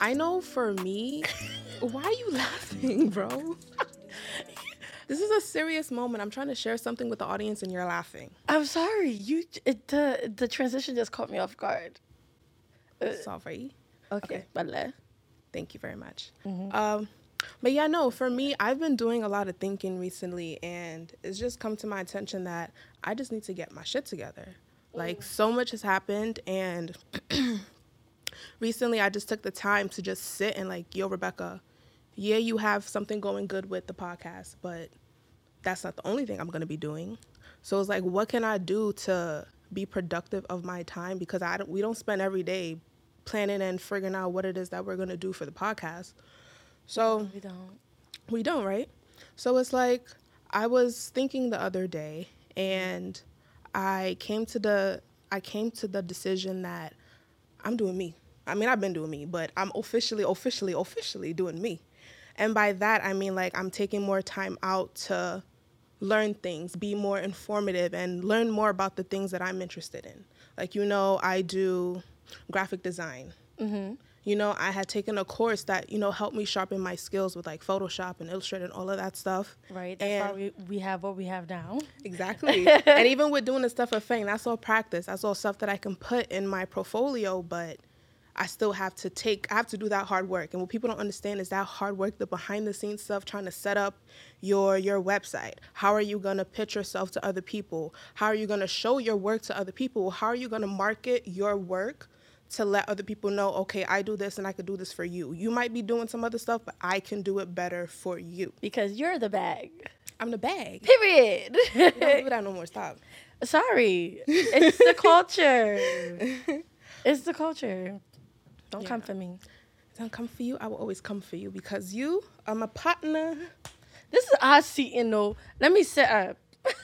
I know for me, why are you laughing, bro? this is a serious moment. I'm trying to share something with the audience and you're laughing. I'm sorry. You it, the the transition just caught me off guard. Uh, Sorry. okay, vale. Thank you very much. Um, but yeah, no, for me, I've been doing a lot of thinking recently, and it's just come to my attention that I just need to get my shit together. Like, so much has happened, and recently I just took the time to just sit and, like, yo, Rebecca, yeah, you have something going good with the podcast, but that's not the only thing I'm going to be doing. So it's like, what can I do to be productive of my time? Because I don't, we don't spend every day planning and figuring out what it is that we're going to do for the podcast. So We don't. we don't, right? So it's like I was thinking the other day and I came to the I came to the decision that I'm doing me. I mean, I've been doing me, but I'm officially officially officially doing me. And by that I mean like I'm taking more time out to learn things, be more informative and learn more about the things that I'm interested in. Like you know, I do graphic design mm-hmm. you know, I had taken a course that, you know, helped me sharpen my skills with like Photoshop and Illustrator and all of that stuff. Right. That's And- why we, we have what we have now. Exactly. and even with doing the stuff of Fang, that's all practice. That's all stuff that I can put in my portfolio, but I still have to take, I have to do that hard work. And what people don't understand is that hard work, the behind the scenes stuff, trying to set up your your website. How are you gonna pitch yourself to other people? How are you gonna show your work to other people? How are you gonna market your work to let other people know, okay, I do this and I could do this for you. You might be doing some other stuff, but I can do it better for you. Because you're the bag. I'm the bag. Period. Don't do that no more. Stop. Sorry. It's the culture. It's the culture. Don't come for me. don't come for you, I will always come for you because you are my partner. This is our seating though. Let me sit up.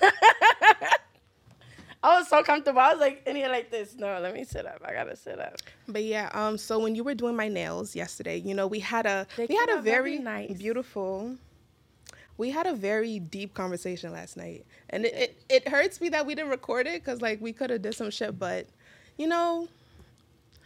I was so comfortable. I was like in here like this. No, let me sit up. I gotta sit up. But yeah, um, so when you were doing my nails yesterday, you know, we had a They we had a very very nice. beautiful. We had a very deep conversation last night, and it, it, it hurts me that we didn't record it because like we could have did some shit, but you know,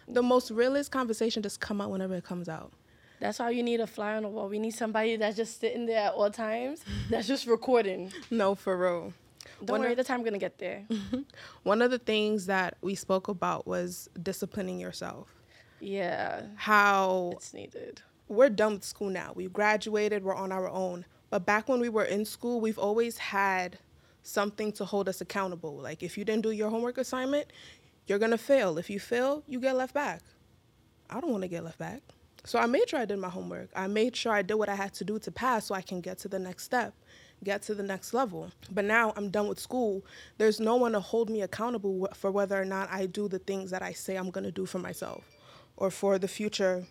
the most realest conversation just come out whenever it comes out. That's why you need a fly on the wall. We need somebody that's just sitting there at all times. That's just recording. No, for real. Don't One worry, of- the time gonna get there. One of the things that we spoke about was disciplining yourself. Yeah, How it's needed. we're done with school now. We graduated, we're on our own. But back when we were in school, we've always had something to hold us accountable. Like if you didn't do your homework assignment, you're gonna fail. If you fail, you get left back. I don't want to get left back. So I made sure I did my homework. I made sure I did what I had to do to pass so I can get to the next step, get to the next level. But now I'm done with school. There's no one to hold me accountable for whether or not I do the things that I say I'm going to do for myself or for the future.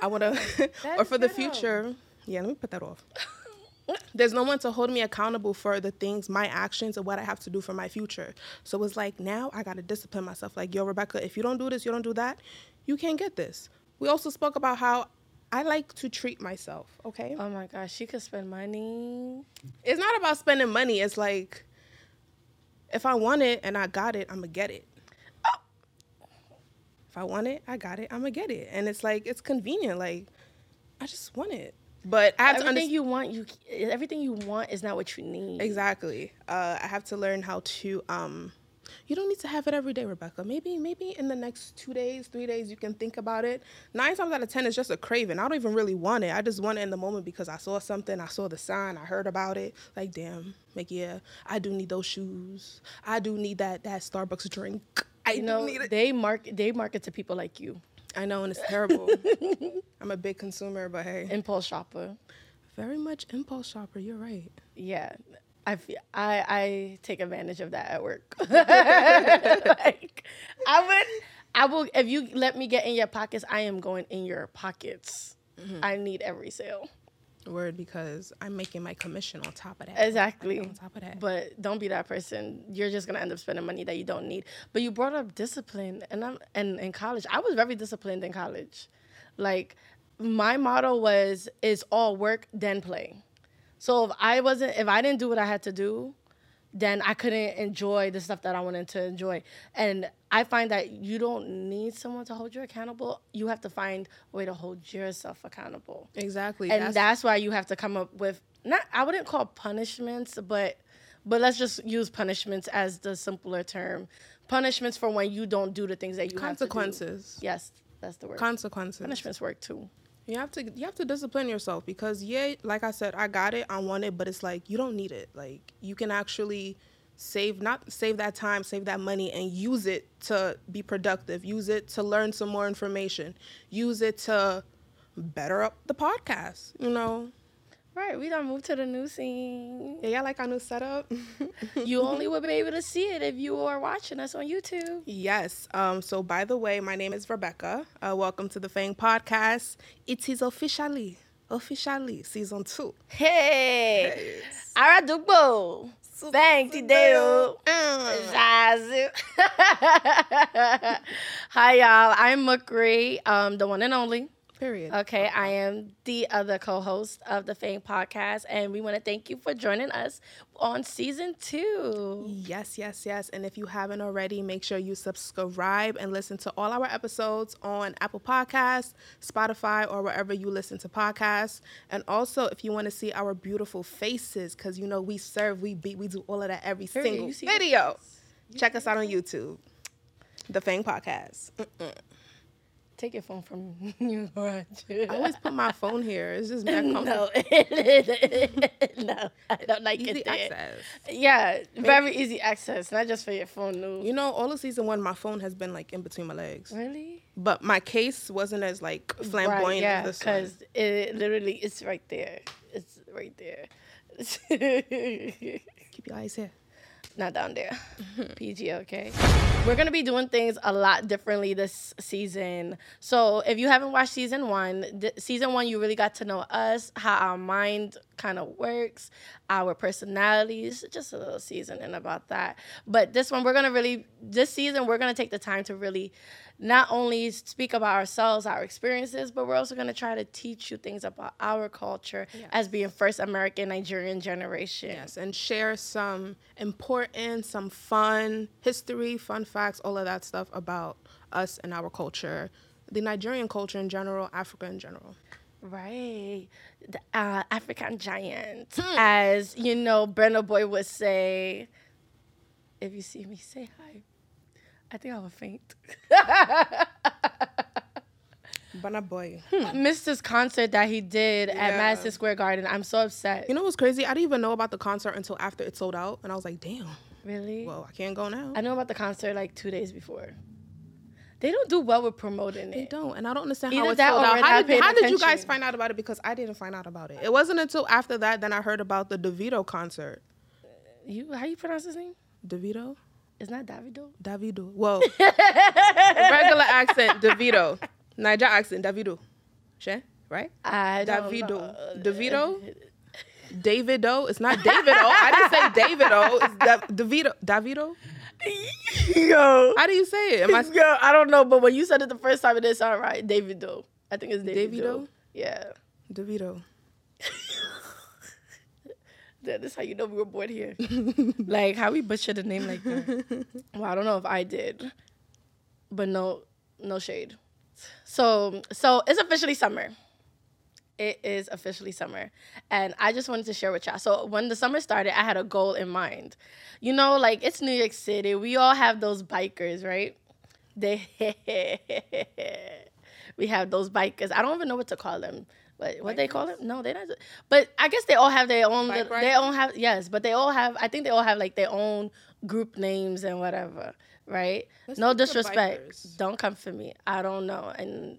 I want to, or for the future. Yeah, let me put that off. There's no one to hold me accountable for the things, my actions, and what I have to do for my future. So it's like now I got to discipline myself. Like, yo, Rebecca, if you don't do this, you don't do that, you can't get this. We also spoke about how I like to treat myself, okay? Oh my gosh, she could spend money. It's not about spending money. It's like, if I want it and I got it, I'm to get it. If I want it, I got it, I'm to get it. And it's like, it's convenient. Like, I just want it. But I have to Everything understand. you want, you everything you want is not what you need. Exactly. Uh, I have to learn how to. Um, you don't need to have it every day, Rebecca. Maybe, maybe in the next two days, three days, you can think about it. Nine times out of ten, it's just a craving. I don't even really want it. I just want it in the moment because I saw something, I saw the sign, I heard about it. Like, damn, like yeah, I do need those shoes. I do need that that Starbucks drink. I You know, need it. they market they market to people like you, I know, and it's terrible. I'm a big consumer, but hey, impulse shopper. very much impulse shopper. You're right. Yeah, I I I take advantage of that at work. like, I would, I will if you let me get in your pockets, I am going in your pockets. Mm-hmm. I need every sale. Word, because I'm making my commission on top of that. Exactly. On top of that. But don't be that person. You're just gonna end up spending money that you don't need. But you brought up discipline, and I'm and in college, I was very disciplined in college. Like my motto was is all work then play. So if I wasn't, if I didn't do what I had to do, then I couldn't enjoy the stuff that I wanted to enjoy. And I find that you don't need someone to hold you accountable. You have to find a way to hold yourself accountable. Exactly. And that's, why you have to come up with not I wouldn't call punishments, but but let's just use punishments as the simpler term. Punishments for when you don't do the things that you have to do. consequences. Yes, that's the word. Consequences. Punishments work too. You have to you have to discipline yourself because yeah, like I said, I got it, I want it, but it's like you don't need it. Like you can actually save not save that time, save that money and use it to be productive. Use it to learn some more information. Use it to better up the podcast, you know. Right, we done moved to the new scene. Yeah, y'all like our new setup? you only would be able to see it if you are watching us on YouTube. Yes. Um, so, by the way, my name is Rebecca. Uh, welcome to the Fang Podcast. It is officially, officially season two. Hey, Aradubo. you, Tideo. Zazu. Hi, y'all. I'm Mukri, um, the one and only. Period. Okay, I am the other co-host of the Fang podcast, and we want to thank you for joining us on season two. Yes, yes, yes. And if you haven't already, make sure you subscribe and listen to all our episodes on Apple Podcasts, Spotify, or wherever you listen to podcasts. And also, if you want to see our beautiful faces, because you know we serve, we beat, we do all of that every Period. single video. Check us out on YouTube, the Fang Podcast. Mm-mm. Take your phone from you. I always put my phone here. It's just back home. No, no, I don't like easy it there. Easy access. Yeah, very easy access, not just for your phone. No. You know, all of season one, my phone has been like in between my legs. Really? But my case wasn't as like flamboyant right, yeah, as this one. because it literally it's right there. It's right there. Keep your eyes here. Not down there. PG, okay. We're gonna be doing things a lot differently this season. So if you haven't watched season one, th- season one you really got to know us, how our mind kind of works, our personalities, just a little seasoning about that. But this one we're gonna really this season we're gonna take the time to really not only speak about ourselves, our experiences, but we're also going to try to teach you things about our culture Yes. as being first American Nigerian generation. Yes, and share some important, some fun history, fun facts, all of that stuff about us and our culture, the Nigerian culture in general, Africa in general. Right. The uh, African giant. As, you know, Burna Boy would say, if you see me, say hi. I think I will faint. Burna Boy. Hmm, missed his concert that he did at Madison Square Garden. I'm so upset. You know what's crazy? I didn't even know about the concert until after it sold out, and I was like, damn. really? Well, I can't go now. I know about the concert like two days before. They don't do well with promoting They it. They don't, and I don't understand Either how it sold out. How did, how did you guys find out about it? Because I didn't find out about it. It wasn't until after that then I heard about the Davido concert. You how you pronounce his name? Davido, It's not Davido. Davido. Well, regular accent, Davido. Niger accent, Davido. She, right? I don't Davido. know. Davido. Davido. It's not Davido. I didn't say Davido. It's da- Davido. Davido. Yo. How do you say it? Am I Yo, I don't know, but when you said it the first time, it didn't sound right. Davido. I think it's Davido. Davido? Yeah. Davido? This is how you know we were born here. like how we butchered a name like that. Well, I don't know if I did, but no, no shade. So, so it's officially summer. It is officially summer, and I just wanted to share with y'all. So when the summer started, I had a goal in mind. You know, like it's New York City. We all have those bikers, right? They we have those bikers. I don't even know what to call them. What what they call them? No, they're not. But I guess they all have their own. Bike they all have yes, but they all have. I think they all have like their own group names and whatever, right? Let's no disrespect. Don't come for me. I don't know, and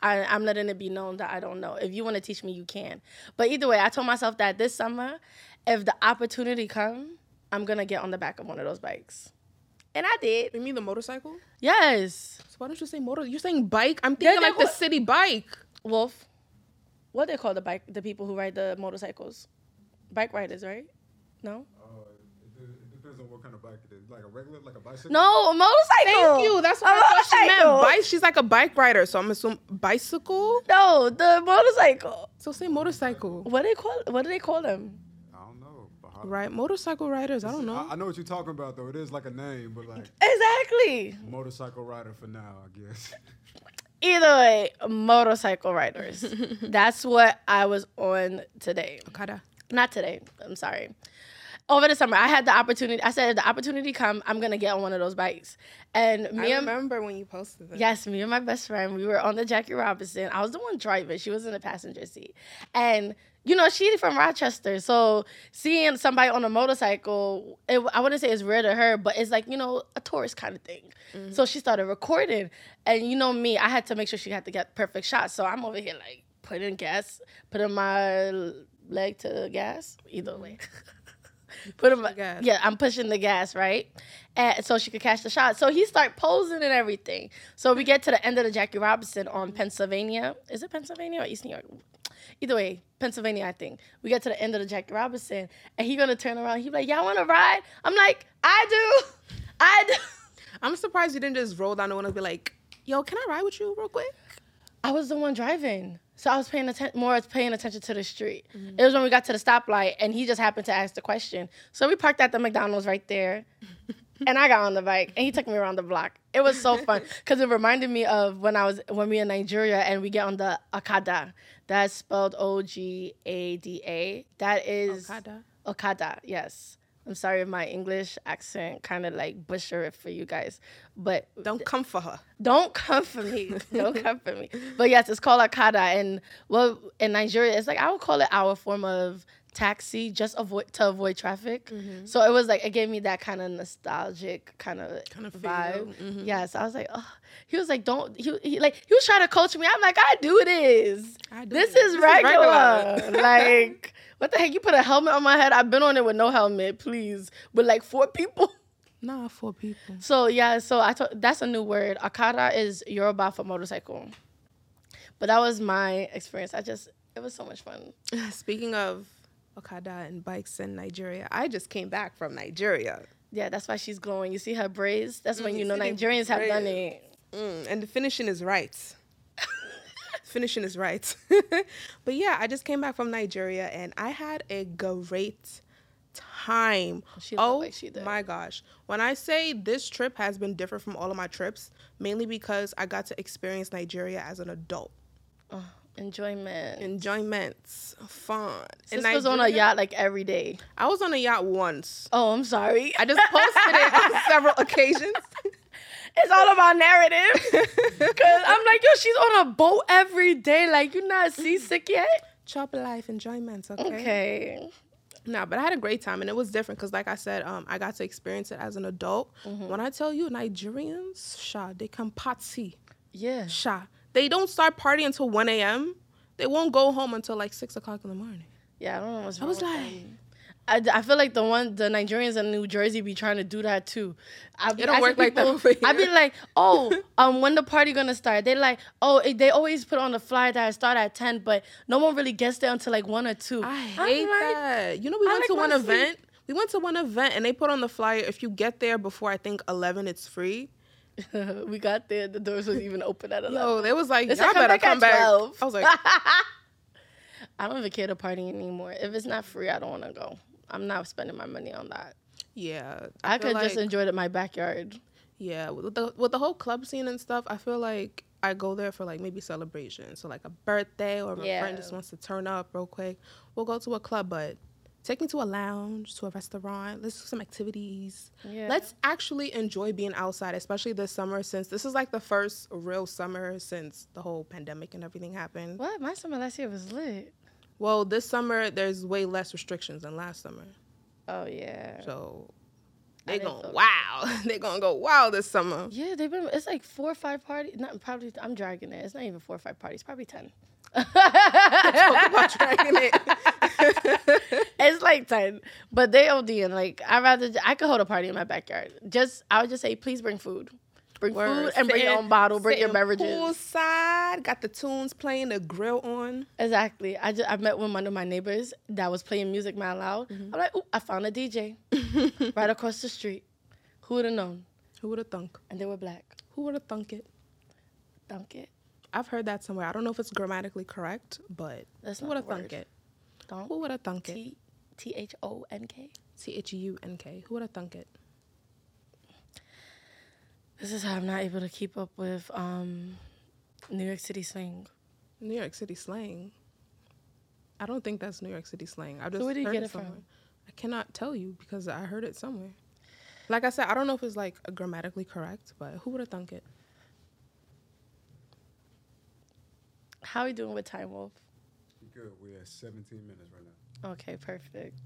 I, I'm letting it be known that I don't know. If you want to teach me, you can. But either way, I told myself that this summer, if the opportunity come, I'm gonna get on the back of one of those bikes, and I did. You mean the motorcycle? Yes, So why don't you say motor? You're saying bike? I'm thinking they like the city bike. Wolf. What they call the bike? The people who ride the motorcycles, bike riders, right? No. Uh, it, it depends on what kind of bike it is. Like a regular, like a bicycle. No, a motorcycle. Thank you. That's what A I thought she meant. Bike. She's like a bike rider, so I'm assuming bicycle. No, the motorcycle. So say motorcycle. What do they call? What do they call them? I don't know. Right, motorcycle riders. I don't know. I, I know what you're talking about though. It is like a name, but like Exactly. motorcycle rider for now, I guess. Either way, motorcycle riders. That's what I was on today. Okada. Not today. I'm sorry. Over the summer, I had the opportunity. I said, if the opportunity come, I'm gonna get on one of those bikes. And me I and remember when you posted this. Yes, me and my best friend, we were on the Jackie Robinson. I was the one driving. She was in the passenger seat. And, you know, she's from Rochester. So seeing somebody on a motorcycle, it, I wouldn't say it's rare to her, but it's like, you know, a tourist kind of thing. Mm-hmm. So she started recording. And you know me, I had to make sure she had to get perfect shots. So I'm over here like putting gas, putting my leg to the gas, either way. Mm-hmm. Put him, gas. yeah, I'm pushing the gas, right? And so she could catch the shot. So he start posing and everything. So we get to the end of the Jackie Robinson on Pennsylvania. Is it Pennsylvania or East New York? Either way, Pennsylvania, I think. We get to the end of the Jackie Robinson, and he gonna turn around. He be like, "Y'all want to ride?" I'm like, "I do, I do." I'm surprised you didn't just roll down the window and be like, "Yo, can I ride with you real quick?" I was the one driving. So I was paying attention more paying attention to the street. Mm-hmm. It was when we got to the stoplight and he just happened to ask the question. So we parked at the McDonald's right there. and I got on the bike and he took me around the block. It was so fun because it reminded me of when I was when we in Nigeria and we get on the Okada. That's spelled O G A D A. That is Okada. Okada, yes. I'm sorry if my English accent kind of like butcher it for you guys, but Don't come for her. don't come for me. Don't come for me. But yes, it's called Akada. And well, in Nigeria, it's like I would call it our form of taxi, just avoid to avoid traffic. So it was like it gave me that kind of nostalgic kind of Kind of vibe. Mhm. Yes, I was like, oh. He was like, don't. He, he like he was trying to coach me. I'm like, I do this. I do This this. is This is regular. regular. like, what the heck? You put a helmet on my head. I've been on it with no helmet, please, with like four people. Nah, four people. So yeah, so I thought that's a new word. Akara is Yoruba for motorcycle. But that was my experience. I just it was so much fun. Speaking of Okada and bikes in Nigeria, I just came back from Nigeria. Yeah, that's why she's glowing. You see her braids? That's when Mm, you you know Nigerians have done it. Mm, and the finishing is right. finishing is right. but yeah, I just came back from Nigeria and I had a great time. Oh like she did. my gosh. When I say this trip has been different from all of my trips, mainly because I got to experience Nigeria as an adult. Oh, enjoyment. Enjoyments, fun. In was on a yacht like every day. I was on a yacht once. Oh, I'm sorry. I just posted it on several occasions. it's all about narrative. Cause I'm like, yo, she's on a boat every day. Like, you're not seasick yet? Chop life enjoyments, okay? Okay. No, but I had a great time and it was different because, like I said, um, I got to experience it as an adult. Mm-hmm. When I tell you Nigerians, sha, they can party, Yeah. sha. They don't start partying until 1 a.m. They won't go home until like 6 o'clock in the morning. Yeah, I don't know what's wrong. I was like-. I, I feel like the one the Nigerians in New Jersey be trying to do that too. I be It don't work like that I be like, oh, um, when the party gonna start? They like, oh, it- they always put on the flyer that I start at ten, but no one really gets there until like one or two. I hate like, that. You know, we went like to one sleep. event. We went to one event and they put on the flyer if you get there before I think 11, it's free. we got there. The doors was even open at eleven. Yo, they was like, They said, y'all "Come better back come back. I was like, I don't even care to party anymore. If it's not free, I don't want to go. I'm not spending my money on that. yeah. I, feel could just enjoy it in my backyard. Yeah, with the with the whole club scene and stuff, I feel like I go there for like maybe celebration. So like a birthday or a Yeah. friend just wants to turn up real quick. We'll go to a club, but take me to a lounge, to a restaurant. Let's do some activities. Yeah. Let's actually enjoy being outside, especially this summer since this is like the first real summer since the whole pandemic and everything happened. What? My summer last year was lit. Well, this summer there's way less restrictions than last summer. Oh yeah. So they didn't going wow. they gonna go wow this summer. Yeah, they've been. It's like four or five parties. Not probably. I'm dragging it. It's not even four or five parties. Probably ten. Talk about dragging it. it's like ten, but they ODing. Like I rather I could hold a party in my backyard. Just I would just say, please bring food, bring food Word. and bring your own bottle, bring your beverages. Poolside, got the tunes playing, the grill on. Exactly. I just I met with one of my neighbors that was playing music mad loud. Mm-hmm. I'm like, ooh, I found a DJ right across the street. Who would have known? Who would have thunk? And they were black. Who would have thunk it? Thunk it. I've heard that somewhere. I don't know if it's grammatically correct, but That's who would have thunk it? Dunk. Who would have thunk it? T T H O N K. T H U N K. Who would have thunk it? This is how I'm not able to keep up with um, New York City slang. New York City slang. I don't think that's New York City slang. I just so where do you heard get it it from? I cannot tell you because I heard it somewhere. Like I said, I don't know if it's like grammatically correct, but who would have thunk it? How are we doing with Time Wolf? Good. We're at 17 minutes right now. Okay, perfect.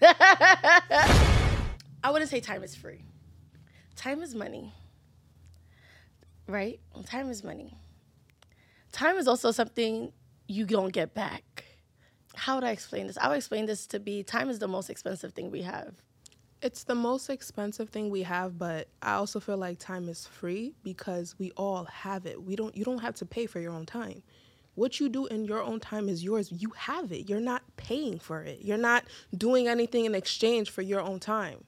I wouldn't say time is free. Time is money. Right? Time is money. Time is also something you don't get back. How would I explain this? I would explain this to be time is the most expensive thing we have. It's the most expensive thing we have, but I also feel like time is free because we all have it. We don't you don't have to pay for your own time. What you do in your own time is yours. You have it. You're not paying for it. You're not doing anything in exchange for your own time.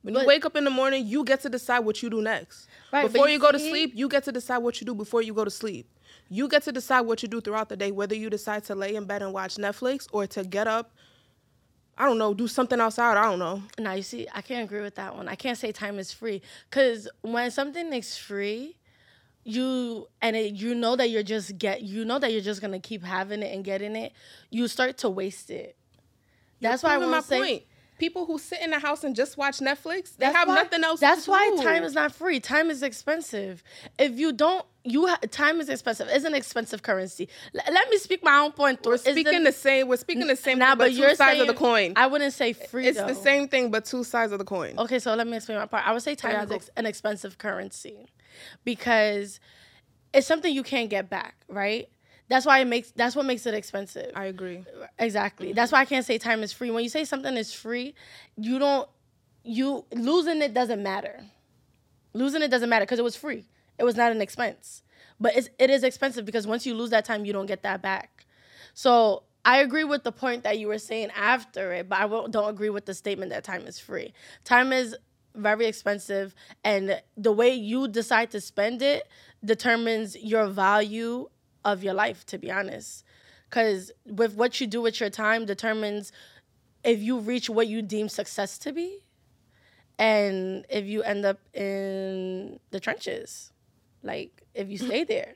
When But- you wake up in the morning, you get to decide what you do next. Right, before you you go to sleep, you get to decide what you do before you go to sleep. You get to decide what you do throughout the day, whether you decide to lay in bed and watch Netflix or to get up, I don't know, do something outside. I don't know. Now you see, I can't agree with that one. I can't say time is free because when something is free, you and it, you know that you're just get you know that you're just gonna keep having it and getting it. You start to waste it. That's why I want to say. People who sit in the house and just watch Netflix, they have why- nothing else. That's why time is not free. Time is expensive. If you don't, you ha- time is expensive. It's an expensive currency. L- let me speak my own point. We're It's the- speaking the same. We're speaking the same. Nah, thing, but, but, 2 you're sides saying, of the coin. I wouldn't say free. it's the same thing, but two sides of the coin. Okay, so let me explain my part. I would say time is ex- an expensive currency because it's something you can't get back, right? That's why it makes that's what makes it expensive. I agree. exactly. Mm-hmm. That's why I can't say time is free. When you say something is free, you don't you losing it doesn't matter. Losing it doesn't matter because it was free. It was not an expense. But it's, it is expensive because once you lose that time, you don't get that back. So I agree with the point that you were saying after it, but I don't agree with the statement that time is free. Time is very expensive, and the way you decide to spend it determines your value of your life, to be honest. Because with what you do with your time determines if you reach what you deem success to be and if you end up in the trenches like if you stay there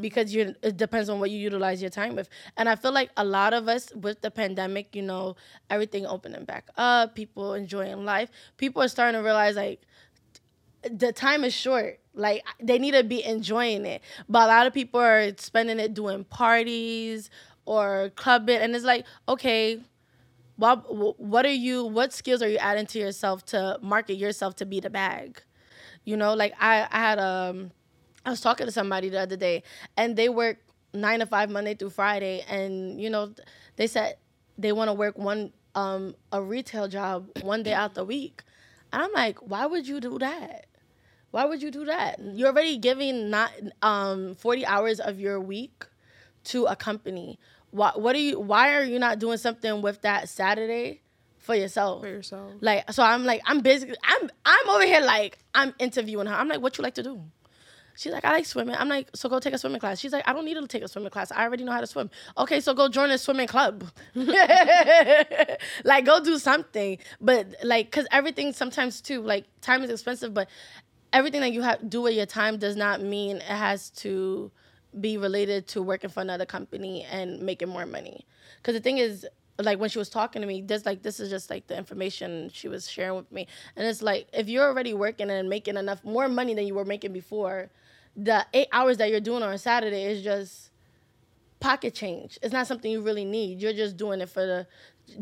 because you it depends on what you utilize your time with. And i feel like a lot of us with the pandemic you know everything opening back up people enjoying life people are starting to realize like the time is short. Like they need to be enjoying it. But a lot of people are spending it doing parties or clubbing. And it's like okay what what are you what skills are you adding to yourself to market yourself to be the bag? You know like i i had um i was talking to somebody the other day and they work nine to five monday through friday and you know they said they want to work one um a retail job one day out the week. And i'm like why would you do that? Why would you do that? You're already giving not um 40 hours of your week to a company. Why what are you why are you not doing something with that saturday for yourself? For yourself. like so i'm like i'm basically i'm i'm over here like i'm interviewing her. I'm like what you like to do She's like, I like swimming. I'm like, so go take a swimming class. She's like, I don't need to take a swimming class. I already know how to swim. Okay, so go join a swimming club. like, go do something. But like, cause everything sometimes too, like time is expensive, but everything that you have do with your time does not mean it has to be related to working for another company and making more money. Cause the thing is, like when she was talking to me, this like this is just like the information she was sharing with me, and it's like if you're already working and making enough more money than you were making before, the eight hours that you're doing on Saturday is just pocket change. It's not something you really need. You're just doing it for the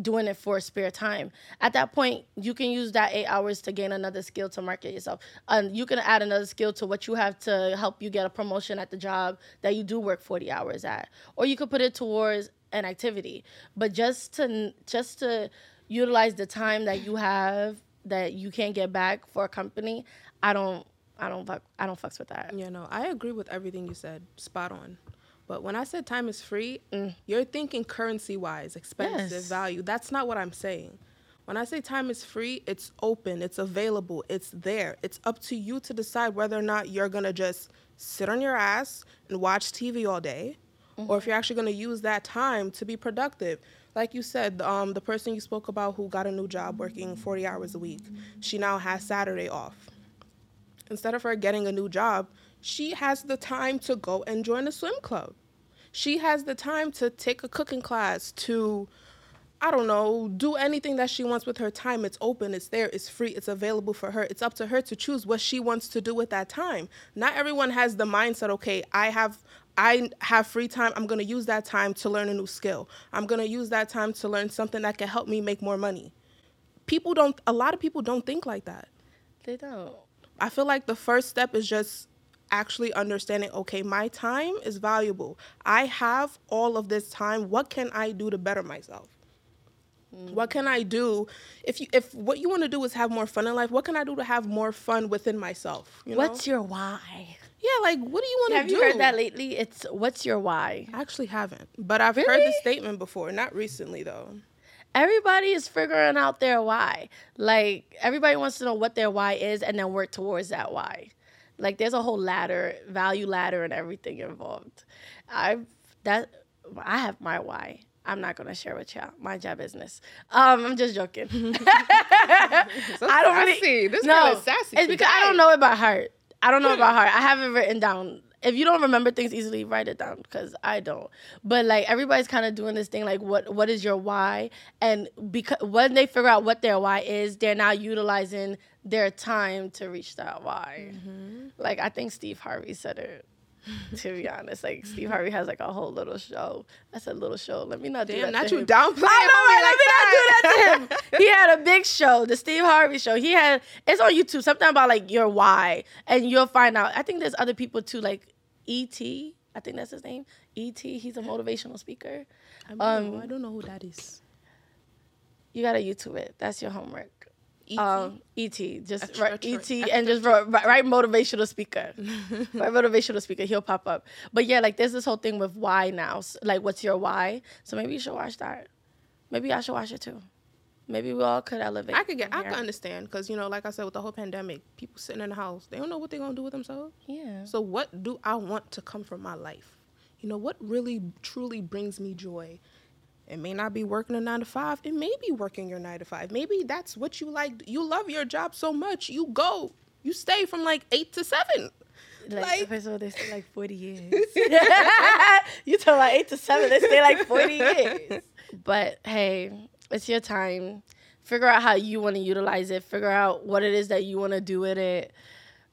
doing it for spare time. At that point, you can use that eight hours to gain another skill to market yourself. And you can add another skill to what you have to help you get a promotion at the job that you do work 40 hours at. Or you could put it towards an activity. But just to just to utilize the time that you have that you can't get back for a company, I don't I don't fuck I don't fucks with that. Yeah, no, I agree with everything you said. Spot on. But when I said time is free, Mm. you're thinking currency wise, expensive Yes. value. That's not what I'm saying. When I say time is free, it's open, it's available, it's there. It's up to you to decide whether or not you're going to just sit on your ass and watch TV all day or if you're actually going to use that time to be productive. like you said, um, the person you spoke about who got a new job working 40 hours a week, she now has Saturday off. Instead of her getting a new job, she has the time to go and join a swim club. She has the time to take a cooking class, to, I don't know, do anything that she wants with her time. It's open, it's there, it's free, it's available for her. It's up to her to choose what she wants to do with that time. Not everyone has the mindset, okay, I have I have free time. I'm going to use that time to learn a new skill. I'm going to use that time to learn something that can help me make more money. People don't, a lot of people don't think like that. They don't. I feel like the first step is just actually understanding okay, my time is valuable. I have all of this time. What can I do to better myself? Mm. What can I do if you if what you want to do is have more fun in life? What can I do to have more fun within myself? You know? What's your why? Yeah, like what do you want to do? Have you heard that lately? It's what's your why? I actually haven't, but I've really? heard the statement before. Not recently though. Everybody is figuring out their why. Like everybody wants to know what their why is and then work towards that why. Like there's a whole ladder, value ladder, and everything involved. I've that I have my why. I'm not gonna share with y'all. Mind your business. Um, I'm just joking. so I don't really. This no, sassy. It's because I don't know it by heart. I don't know about heart. I have it written down. If you don't remember things easily, write it down because I don't. But like everybody's kind of doing this thing, like what what is your why? And because when they figure out what their why is, they're now utilizing their time to reach that why. Mm-hmm. Like I think Steve Harvey said it to be honest. Like Steve Harvey has like a whole little show. That's a little show. Let me not do Damn, that. Not to you him. downplaying. I know, right? Let me not do that to him. he had a big show, the Steve Harvey show. He had it's on YouTube. Something about like your why, and you'll find out. I think there's other people too, like E.T. I think that's his name. E.T. He's a motivational speaker. I, um, I don't know who that is. You gotta YouTube it. That's your homework. ET. Um, ET. Just write ET and just write, write motivational speaker. write motivational speaker. He'll pop up. But yeah, like there's this whole thing with why now. So, like, what's your why? So maybe you should watch that. Maybe I should watch it too. Maybe we all could elevate. I could get. I could understand because you know, like I said, with the whole pandemic, people sitting in the house, they don't know what they're gonna do with themselves. Yeah. So what do I want to come from my life? You know, what really truly brings me joy? It may not be working a nine to five. It may be working your nine to five. Maybe that's what you like. You love your job so much. You go. You stay from like eight to seven. Like, like first of all, they stay like forty years. you talk about eight to seven. They stay like forty years. But hey, it's your time. Figure out how you want to utilize it. Figure out what it is that you want to do with it.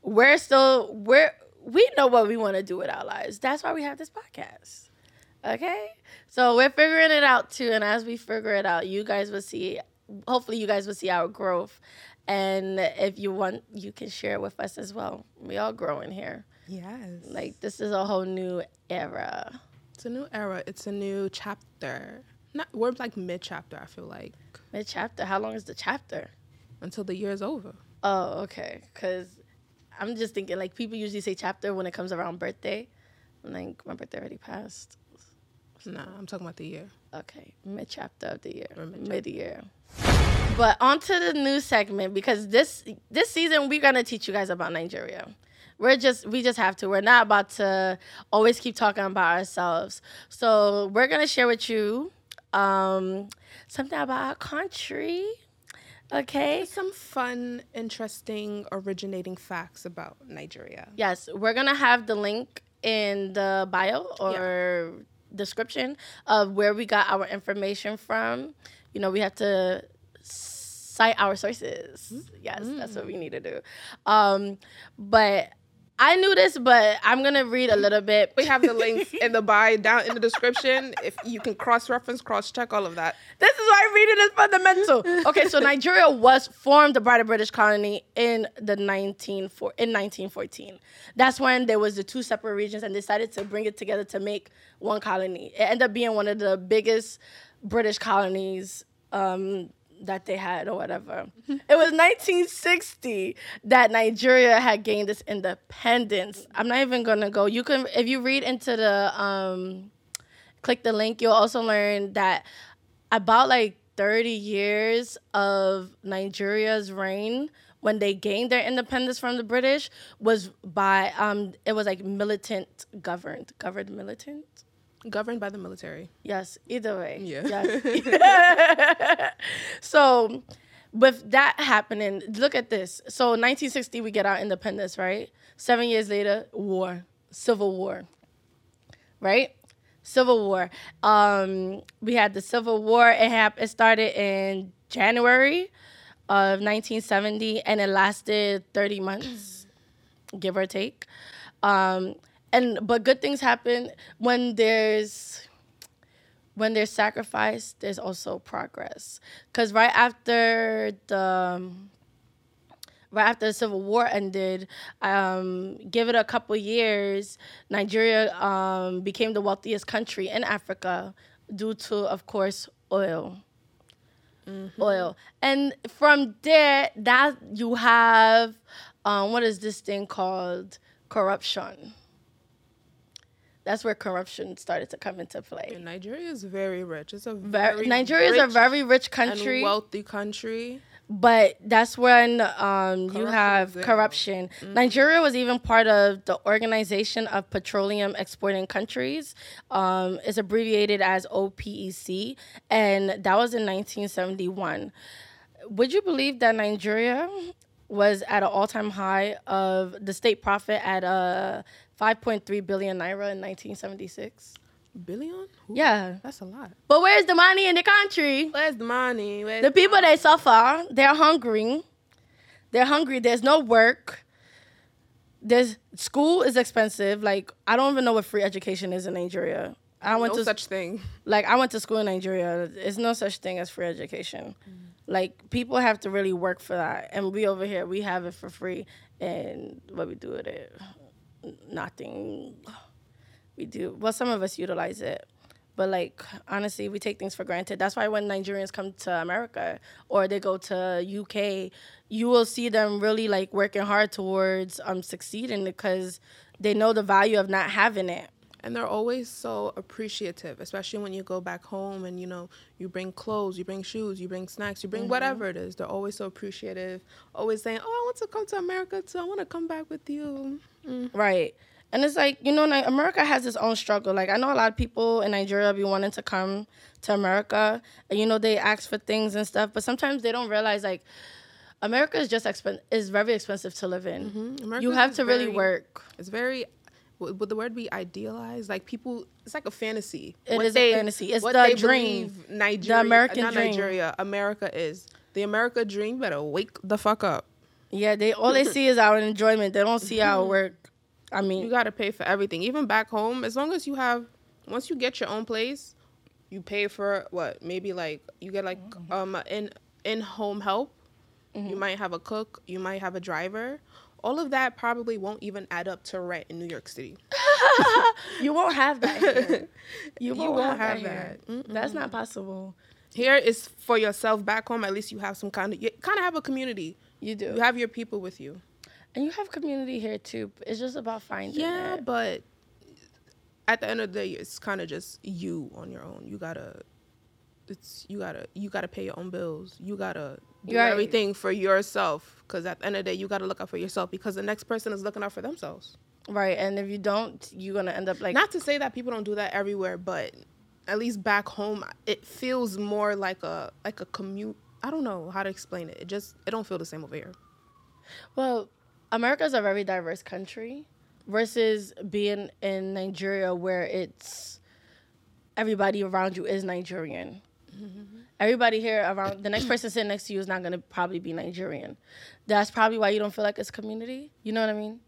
We're still we're we know what we want to do with our lives. That's why we have this podcast. Okay? So we're figuring it out too. And as we figure it out, you guys will see, hopefully, you guys will see our growth. And if you want, you can share with us as well. We all growing here. Yes. Like, this is a whole new era. It's a new era. It's a new chapter. Not we're like mid chapter. I feel like mid chapter. How long is the chapter? Until the year is over. Oh, okay. Cause I'm just thinking like people usually say chapter when it comes around birthday. I'm like my birthday already passed. Nah, I'm talking about the year. Okay, mid chapter of the year, mid year. But on to the new segment because this this season we're gonna teach you guys about Nigeria. We're just we just have to. We're not about to always keep talking about ourselves. So we're gonna share with you um, something about our country. Okay. Some fun, interesting, originating facts about Nigeria. Yes, we're gonna have the link in the bio or yeah description of where we got our information from. You know, we have to cite our sources. Mm-hmm. Yes, mm. that's what we need to do. Um, but I knew this, but I'm gonna read a little bit. We have the links in the bio down in the description. If you can cross-reference, cross-check all of that. This is why reading is fundamental. Okay, so Nigeria was formed by the British colony in the 19 in 1914. That's when there was the two separate regions and decided to bring it together to make one colony. It ended up being one of the biggest British colonies um, that they had or whatever. it was 1960 that Nigeria had gained its independence. I'm not even gonna go. You can if you read into the um, click the link, you'll also learn that about like 30 years of Nigeria's reign when they gained their independence from the British was by um it was like militant governed governed militant Governed by the military. Yes, either way. Yeah. Yes. so, with that happening, look at this. So, 1960, we get our independence, right? Seven years later, war, civil war, right? Civil War. Um, we had the Civil War. It It started in January of 1970, and it lasted 30 months, give or take. Um, and but good things happen when there's when there's sacrifice, there's also progress. Because right after the um, right after the Civil War ended, um, give it a couple years, Nigeria um, became the wealthiest country in Africa due to, of course, oil. Oil, and from there, that you have, um, what is this thing called? Corruption. That's where corruption started to come into play. And Nigeria is very rich. It's a Very, Nigeria is a very rich and country, wealthy country. but that's when um, you have corruption. Nigeria was even part of the Organization of Petroleum Exporting Countries. Um, it's abbreviated as OPEC, and that was in 1971. Would you believe that Nigeria was at an all-time high of the state profit at uh, 5.3 billion naira in 1976? Billion? Ooh, Yeah, That's a lot. but where's the money in the country? Where's the money? Where's The people they suffer, they're hungry. They're hungry. There's no work. There's school is expensive. Like I don't even know what free education is in Nigeria. I went no to such thing. like I went to school in Nigeria. There's no such thing as free education. Mm. Like people have to really work for that, and we over here we have it for free. And what we do with it, nothing. We do well. Some of us utilize it, but like honestly, we take things for granted. That's why when Nigerians come to America or they go to UK, you will see them really like working hard towards um succeeding because they know the value of not having it. And they're always so appreciative, especially when you go back home and you know you bring clothes, you bring shoes, you bring snacks, you bring Mm-hmm. whatever it is. They're always so appreciative, always saying, "Oh, I want to come to America too. I want to come back with you." Right. And it's like, you know, America has its own struggle. Like, I know a lot of people in Nigeria be wanting to come to America and, you know, they ask for things and stuff, but sometimes they don't realize, like, America is just expen- is very expensive to live in. Mm-hmm. You have to really work. It's very. Would the word be idealized? Like people, it's like a fantasy. It is a fantasy. It's what the they dream. Nigeria, American not dream. Nigeria, America is the America dream. Better wake the fuck up. Yeah, they all they see is our enjoyment. They don't see our mm-hmm. work. I mean, You got to pay for everything, even back home. As long as you have, once you get your own place, you pay for what? Maybe like you get like mm-hmm. um in in home help. You mm-hmm. might have a cook. You might have a driver. All of that probably won't even add up to rent in New York City. you won't have that here. You won't, won't have, have that. here. That's not possible. Here is for yourself. Back home, at least you have some kind of you kind of have a community. You do. You have your people with you. and you have community here too. It's just about finding Yeah, it. but at the end of the day, it's kind of just you on your own. You gotta, it's you gotta you gotta pay your own bills. You gotta do Right. everything for yourself. Because at the end of the day, you gotta look out for yourself. Because the next person is looking out for themselves. Right, and if you don't, you're gonna end up like Not to say that people don't do that everywhere, but at least back home, it feels more like a like a commute. I don't know how to explain it. It just it don't feel the same over here. well, America's a very diverse country versus being in Nigeria where it's everybody around you is Nigerian. Everybody here around the next person sitting next to you is not gonna probably be Nigerian. That's probably why you don't feel like it's community. You know what I mean?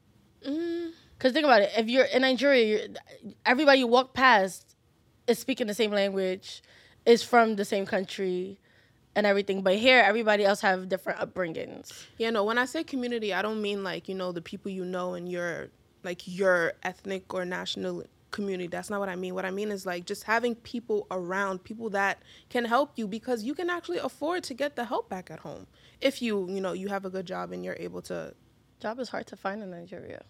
Mm, Because think about it. If you're in Nigeria, you're, everybody you walk past is speaking the same language, is from the same country, and everything. But here, everybody else have different upbringings. Yeah, no, when I say community, I don't mean like, you know, the people you know in your like your ethnic or national community. That's not what I mean. What I mean is like just having people around, people that can help you because you can actually afford to get the help back at home. If you, you know, you have a good job and you're able to Job is hard to find in Nigeria.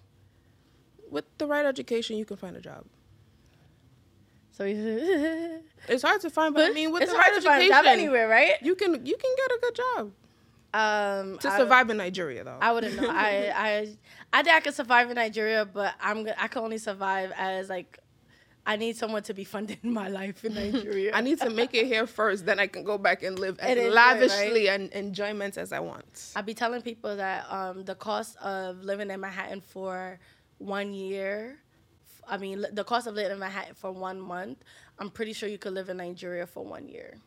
with the right education, you can find a job. So It's hard to find, but I mean with it's the hard right to find a education, job anywhere, right? you can you can get a good job. Um, To I- survive in Nigeria though. I wouldn't know. I I I think I could survive in Nigeria, but I'm I can only survive as like I need someone to be funding my life in Nigeria. I need to make it here first, then I can go back and live as And lavishly and enjoyment as I want. I be telling people that um, the cost of living in Manhattan for one year, I mean, the cost of living in Manhattan for one month, I'm pretty sure you could live in Nigeria for one year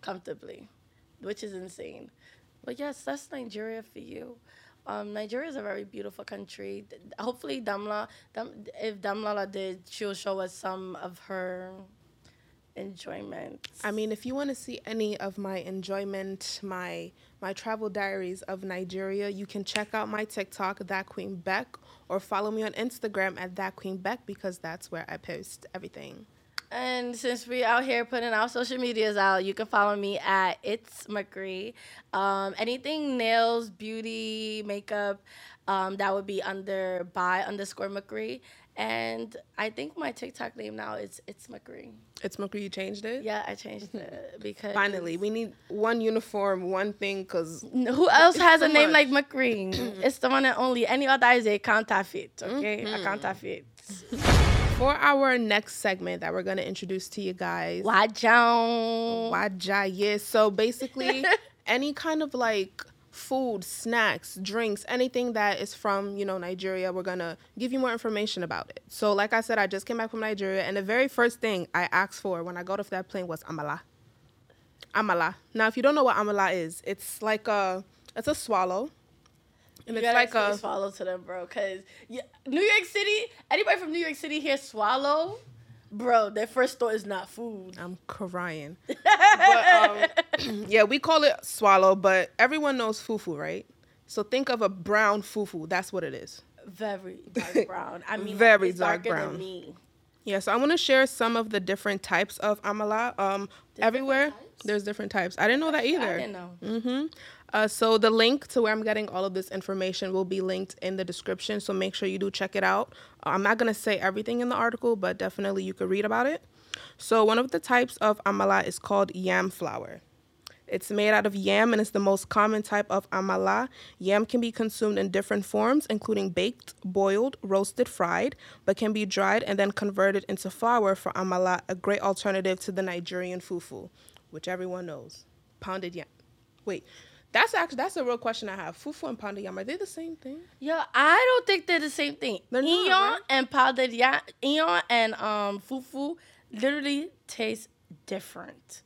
comfortably, which is insane. But yes, that's Nigeria for you. Um, Nigeria is a very beautiful country. Hopefully, Damla, Dam, if Damlala did, she'll show us some of her enjoyment. I mean, if you want to see any of my enjoyment, my my travel diaries of Nigeria, you can check out my TikTok, That Queen Beck, or follow me on Instagram at That Queen Beck because that's where I post everything. And since we out here putting our social medias out, you can follow me at it's Mukri. Um, anything nails, beauty, makeup, um, that would be under by underscore Mukri. And I think my TikTok name now is it's Mukri. It's Mukri, you changed it? Yeah, I changed it because Finally, we need one uniform, one thing, because Who else has a name like Mukri? it's the one and only. Any other is a counterfeit. Okay, Mm-hmm. a counterfeit. for our next segment that we're going to introduce to you guys. Wá Jęun. Waja, yes. So basically, any kind of like food, snacks, drinks, anything that is from, you know, Nigeria, we're gonna give you more information about it. So like I said, I just came back from Nigeria and the very first thing I asked for when I got off that plane was amala. Amala. Now if you don't know what amala is, it's like a it's a swallow. And You it's like a swallow to them, bro. Cause New York City, anybody from New York City here swallow, bro. Their first thought is not food. I'm crying. but um, yeah, we call it swallow, but everyone knows fufu, right? So think of a brown fufu. That's what it is. Very dark brown. I mean, Very it's dark brown. Me. Yeah, so I want to share some of the different types of amala. Um, everywhere types? there's different types. I didn't know that I either. didn't know. Mm-hmm. Uh, so the link to where I'm getting all of this information will be linked in the description. So make sure you do check it out. Uh, I'm not gonna say everything in the article, but definitely you could read about it. So one of the types of amala is called yam flour. It's made out of yam and it's the most common type of amala. Yam can be consumed in different forms, including baked, boiled, roasted, fried, but can be dried and then converted into flour for amala, a great alternative to the Nigerian fufu, which everyone knows. Pounded yam. Wait, that's actually that's a real question I have. Fufu and pounded yam are they the same thing? Yeah, I don't think they're the same thing. They're not, Eon right? and powdered ya, Eon and um fufu literally taste different.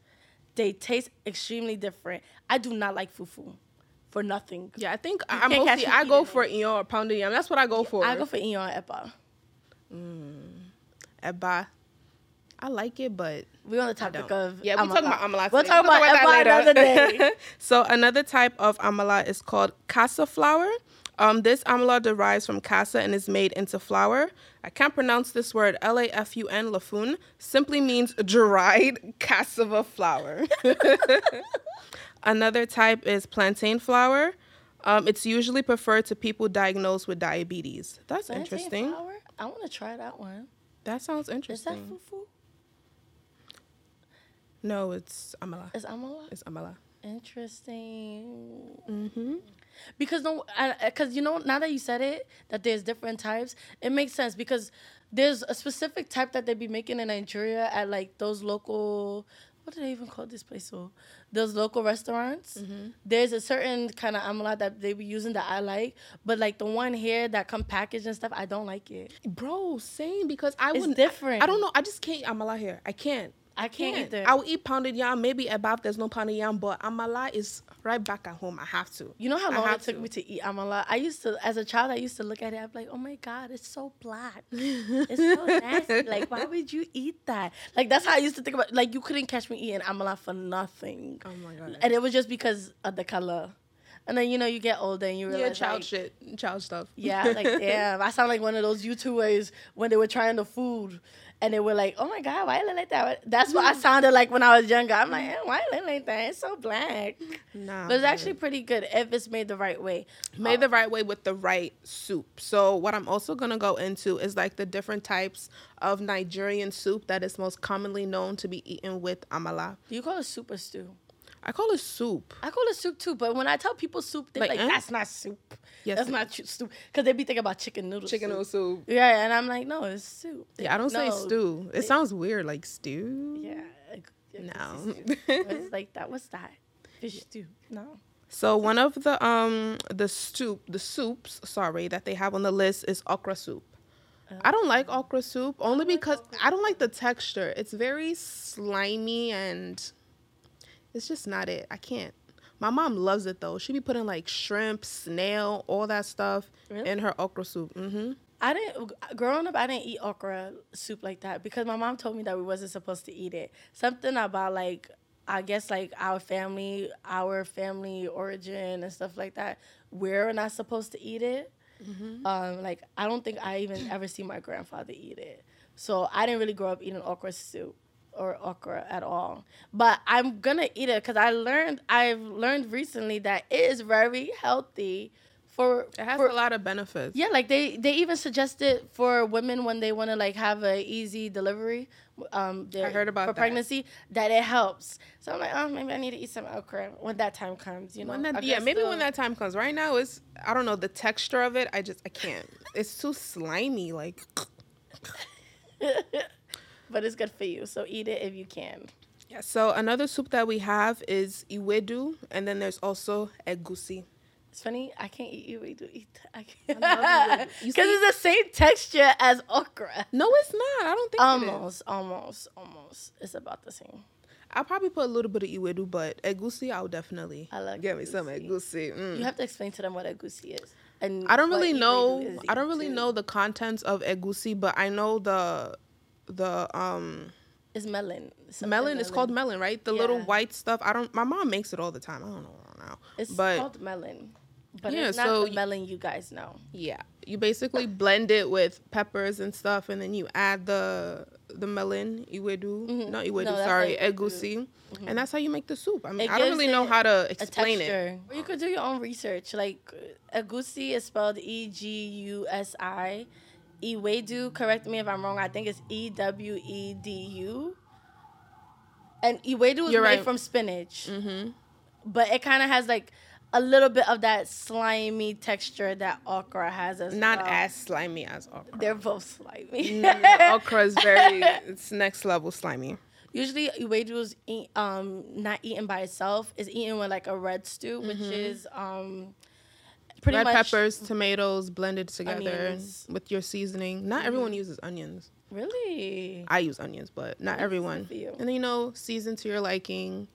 They taste extremely different. I do not like fufu for nothing. Yeah, I think I, mostly I go for eon or pounded yam. That's what I go for. I go for Eon Epa. Eba. I like it, but We're on the topic of Yeah, we'll talk about amala. We'll today. talk about that Epa another day. so another type of amala is called casa flour. Um, this amala derives from casa and is made into flour. I can't pronounce this word. L a f u n lafun simply means dried cassava flour. Another type is plantain flour. Um, it's usually preferred to people diagnosed with diabetes. That's Plantain interesting. flour? I want to try that one. That sounds interesting. Is that interesting. fufu? No, it's amala. Is amala? It's amala. Interesting. Mm-hmm. Because no, because you know, now that you said it, that there's different types, it makes sense because there's a specific type that they be making in Nigeria at like those local. What do they even call this place? So, those local restaurants. There's a certain kind of amala that they be using that I like, but like the one here that come packaged and stuff, I don't like it. Bro, same because I It's wouldn't. different. I, I don't know. I just can't amala here. I can't. I can't either. I will eat pounded yam, maybe above there's no pounded yam, but amala is right back at home. I have to. You know how long it took to. me to eat amala? I used to, as a child, I used to look at it. I'm like, oh my god, it's so black. It's so nasty. Like, why would you eat that? Like, that's how I used to think about. Like, you couldn't catch me eating amala for nothing. Oh my god. And it was just because of the color. And then you know you get older and you realize, yeah, child like, shit, child stuff. yeah, like damn, I sound like one of those YouTubers when they were trying the food. And they were like, "Oh my God, why you look like that?" That's what I sounded like when I was younger. I'm like, eh, "Why you look like that? It's so black." Nah, But it's actually pretty good if it's made the right way. made the right way with the right soup. So what I'm also gonna go into is like the different types of Nigerian soup that is most commonly known to be eaten with amala. Do you call it soup or stew? I call it soup. I call it soup too, but when I tell people soup, they're Like, like, eh? "That's not soup. Yes, That's not ch- soup." Because they be thinking about chicken noodle. Chicken soup. noodle soup. Yeah, and I'm like, no, it's soup. Yeah, I don't say stew. It sounds weird, like stew. Yeah. like, No. it's like that. What's that? Fish stew. No. So one of the um the soup the soups sorry that they have on the list is okra soup. I don't like okra soup only because I don't like the texture. It's very slimy and it's just not it. I can't. My mom loves it though. She be putting like shrimp, snail, all that stuff Really? in her okra soup. hmm I didn't growing up. I didn't eat okra soup like that because my mom told me that we wasn't supposed to eat it. Something about like I guess like our family, our family origin and stuff like that. We're not supposed to eat it. Um, like I don't think I even ever see my grandfather eat it. So I didn't really grow up eating okra soup or okra at all. But I'm gonna eat it because I learned I've learned recently that it is very healthy for It has for, a lot of benefits. yeah, like they they even suggested for women when they want to like have an easy delivery, um, their- heard about for that. pregnancy that it helps. So I'm like, oh, maybe I need to eat some okra when that time comes. You know, that, yeah, maybe still- when that time comes. Right now, it's I don't know the texture of it. I just I can't. It's too slimy. Like but it's good for you. So eat it if you can. Yeah, so another soup that we have is ewedu, and then there's also egusi. It's funny. I can't eat you. We do eat. I can't because it's the same texture as okra. No, it's not. I don't think it is. Almost, almost, almost. It's about the same. I'll probably put a little bit of ewedu, but egusi, I'll definitely I like get me some egusi. egusi. Mm. You have to explain to them what egusi is. And I don't really know. I don't really too. know the contents of egusi, but I know the the um It's melon. Something melon. is called melon, right? The little white stuff. I don't. My mom makes it all the time. I don't know now. It's but called melon. But Yeah, it's not so the melon you guys know. Yeah, you basically blend it with peppers and stuff, and then you add the the melon ewedu, Mhm. not ewedu, No, sorry, egusi, and that's how you make the soup. I mean, I don't really know how to explain it. you could do your own research. Like egusi is spelled E G U S I. Ewedu, correct me if I'm wrong. I think it's E W E D U. And ewedu is You're made right. from spinach, hmm but it kind of has like a little bit of that slimy texture that okra has as Not well. as slimy as okra. They're both slimy. Mm, okra is very it's next level slimy. Usually, ewedu is eat, um not eaten by itself. It's eaten with like a red stew, which is um pretty Red much peppers, tomatoes blended together Onions. with your seasoning. Not everyone uses onions. Really, I use onions, but not everyone. you. And then you know, season to your liking.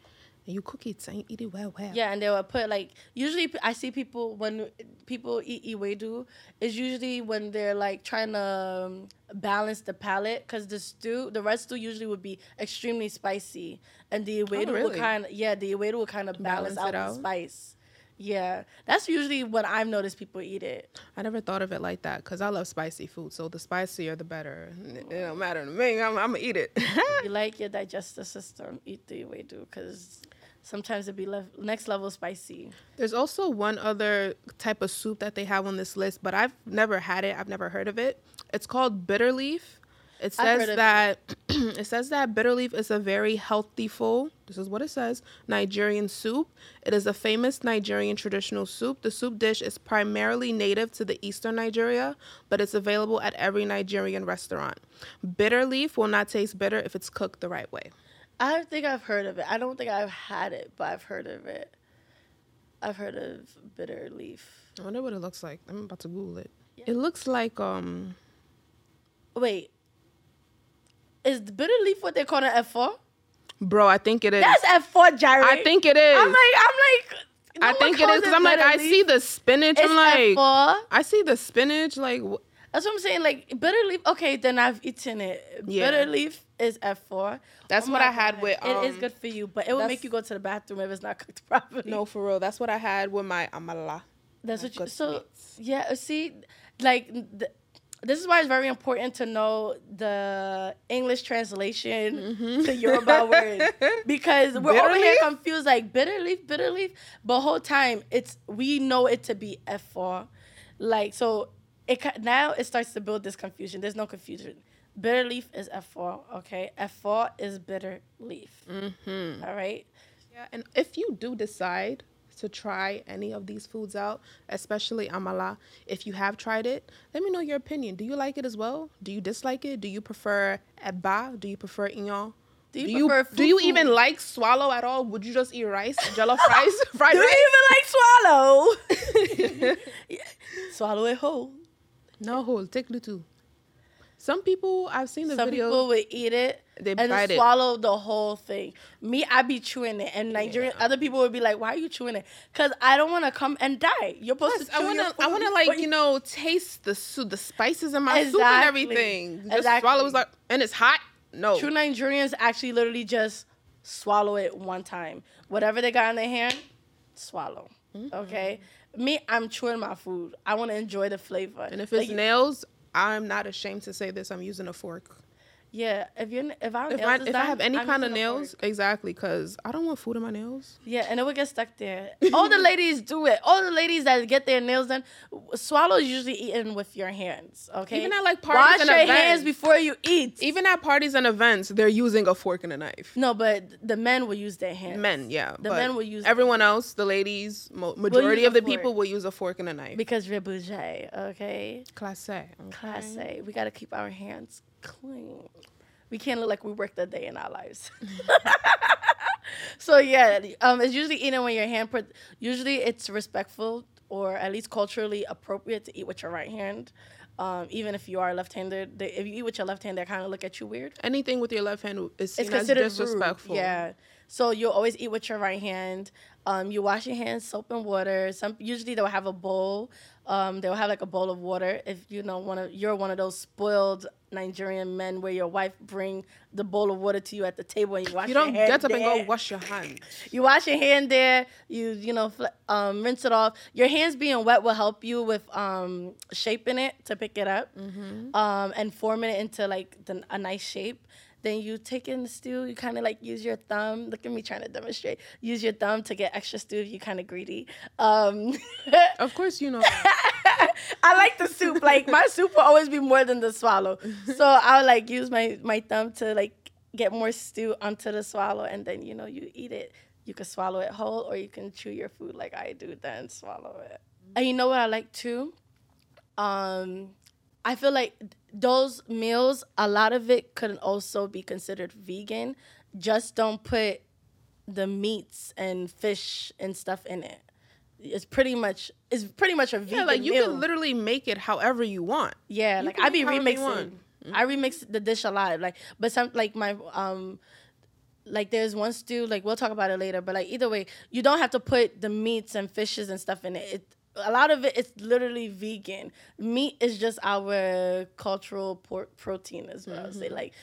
And you cook it and eat it well, well. yeah. And they will put like usually I see people when people eat ewedu is usually when they're like trying to um, balance the palate because the stew, the red stew usually would be extremely spicy, and the ewedu will Oh, really? kind of yeah the ewedu will kind of balance, Balance out, out? the spice. Yeah, that's usually what I've noticed people eat it. I never thought of it like that because I love spicy food. So the spicier, the better. It don't matter to me. I'm, I'm gonna eat it. you like your digestive system, eat the ewedu because sometimes it be next level spicy. There's also one other type of soup that they have on this list, but I've never had it. I've never heard of it. It's called bitter leaf. It says that it says that bitter leaf is a very healthy full. This is what it says. Nigerian soup. It is a famous Nigerian traditional soup. The soup dish is primarily native to the eastern Nigeria, but it's available at every Nigerian restaurant. Bitter leaf will not taste bitter if it's cooked the right way. I think I've heard of it. I don't think I've had it, but I've heard of it. I've heard of bitter leaf. I wonder what it looks like. I'm about to Google it. Yeah. It looks like um Wait, is the bitter leaf what they call an F4? bro, I think it is. That's F4, Jerry. I think it is. I'm like, I'm like. no I think it is because I'm like, I leaf. see the spinach. It's I'm like, F4. I see the spinach. Like, wh- That's what I'm saying. Like bitter leaf. Okay, then I've eaten it. Yeah. Bitter leaf is F4. That's Oh what I had God. with, it is um, good for you, but it will make you go to the bathroom if it's not cooked properly. no, for real. That's what I had with my amala. That's my what you. So sweets. yeah, see, like th- this is why it's very important to know the English translation to Yoruba words because we're Mm-hmm. Bitter over here confused. Like bitter leaf, bitter leaf, but whole time it's we know it to be F four, like so. It now it starts to build this confusion. There's no confusion. Bitter leaf is F four. Okay, F four is bitter leaf. Mm-hmm. All right. Yeah, and if you do decide to try any of these foods out, especially amala, if you have tried it, let me know your opinion. Do you like it as well? Do you dislike it? Do you prefer eba? Do you prefer inyo? Do you do you, do you even like swallow at all? Would you just eat rice, jollof rice, fried Do rice? Do you even like swallow? Swallow it whole. No, hold, take the two. Some people I've seen the Some video. Some people would eat it They and bite it. swallow the whole thing. Me, I be chewing it, and Nigerian other people would be like, "Why are you chewing it?" Because I don't want to come and die. You're supposed Plus, to. I want to, I want to like before you know taste the soup, the spices in my soup and Exactly. everything. Just Exactly. swallow it like, and it's hot. No, True Nigerians actually literally just swallow it one time. Whatever they got in their hand, swallow. Mm-hmm. Okay. Me, I'm chewing my food. I want to enjoy the flavor. and if it's Like, nails, I'm not ashamed to say this. I'm using a fork. Yeah, if you're if I If I if I have any kind of nails, exactly, because I don't want food in my nails. Yeah, and it would get stuck there. All the ladies do it. All the ladies that get their nails done, swallow is usually eaten with your hands. Okay, Even at, like, parties wash and your events. hands before you eat. Even at parties and events, they're using a fork and a knife. no, but the men will use their hands. Men, yeah. The men will use- Everyone else, the ladies, mo- majority of the people will use a fork and a knife. because we're bougie. Okay, Class A. class A. We gotta keep our hands clean. We can't look like we worked a day in our lives. so yeah, um, it's usually eaten when your hand. Put, usually, it's respectful or at least culturally appropriate to eat with your right hand. Um, even if you are left-handed, they, if you eat with your left hand, they kind of look at you weird. Anything with your left hand is seen It's as considered disrespectful. Rude. Yeah. So you'll always eat with your right hand. Um, you wash your hands, soap and water. Some usually they'll have a bowl. Um, they'll have like a bowl of water. If you know one of you're one of those spoiled Nigerian men where your wife bring the bowl of water to you at the table and you wash You don't get up and go wash your hands. You wash your hand there. You you know fl- um, rinse it off. Your hands being wet will help you with um, shaping it to pick it up um, and forming it into like the, a nice shape. Then you take in the stew. You kind of like use your thumb. Look at me trying to demonstrate. Use your thumb to get extra stew if you kind of greedy. Um, Of course, you know. I like the soup. Like my soup will always be more than the swallow. So I'll like use my my thumb to like get more stew onto the swallow, and then you know you eat it. You can swallow it whole, or you can chew your food like I do, then swallow it. And you know what I like too? Um, I feel like those meals, a lot of it could also be considered vegan. Just don't put the meats and fish and stuff in it. It's pretty much it's pretty much a vegan yeah, like you meal. can literally make it however you want. Yeah, You like I be make however you remixing. want. I remix the dish a lot. Like, but some like my um, like there's one stew. Like we'll talk about it later. But like either way, you don't have to put the meats and fishes and stuff in it. It a lot of it is literally vegan. Meat is just our cultural por- protein as well. Say mm-hmm. like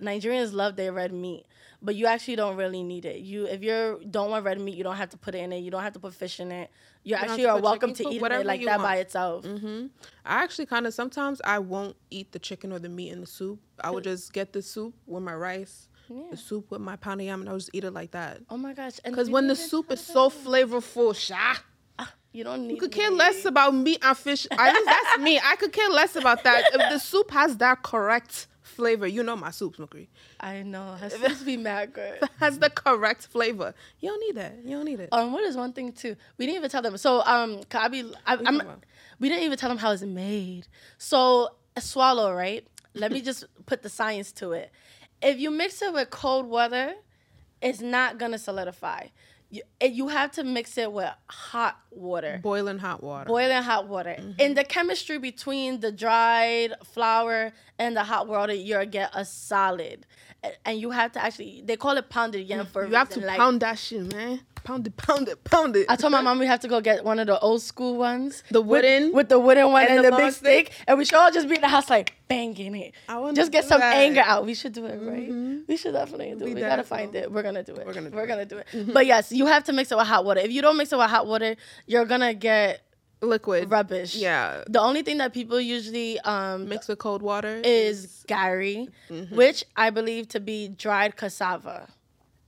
Nigerians love their red meat, but you actually don't really need it. You if you don't want red meat, you don't have to put it in it. You don't have to put fish in it. You don't actually are welcome to eat it like you that by want. itself. Mm-hmm. I actually kind of sometimes I won't eat the chicken or the meat in the soup. I would just get the soup with my rice, the soup with my pound of yam, and I'll just eat it like that. Oh my gosh! Because when the soup is so flavorful, sha, you don't need you could care me. less about meat and fish. At least that's me. I could care less about that. If the soup has that correct flavor, you know my soup, Smokey. I know. Has to be mad good. Has the correct flavor. You don't need that. You don't need it. Um, what is one thing too? We didn't even tell them. So um, Kabi, I, I'm, we didn't even tell them how it's made. So a swallow, right? Let me just put the science to it. If you mix it with cold water, it's not gonna solidify. You, you have to mix it with hot water. Boiling hot water. boiling hot water. Mm-hmm. In the chemistry between the dried flour and the hot water, you'll get a solid. And you have to actually, they call it pounded yam mm, for a you have to like- pound that shit, man. Pound it, pound it, pound it. I told my mom we have to go get one of the old school ones. The wooden? With, the wooden one And and, the the, big stick. stick? And we should all just be in the house like banging it. I wanna Just get some that. anger out. We should do it, right? Mm-hmm. We should definitely do We it. We gotta find it. We're gonna do it. We're gonna do We're it. gonna do it. Mm-hmm. But yes, you have to mix it with hot water. If you don't mix it with hot water, you're gonna get Liquid. rubbish. Yeah. The only thing that people usually um Mixed with cold water is gari, Mm-hmm. which I believe to be dried cassava.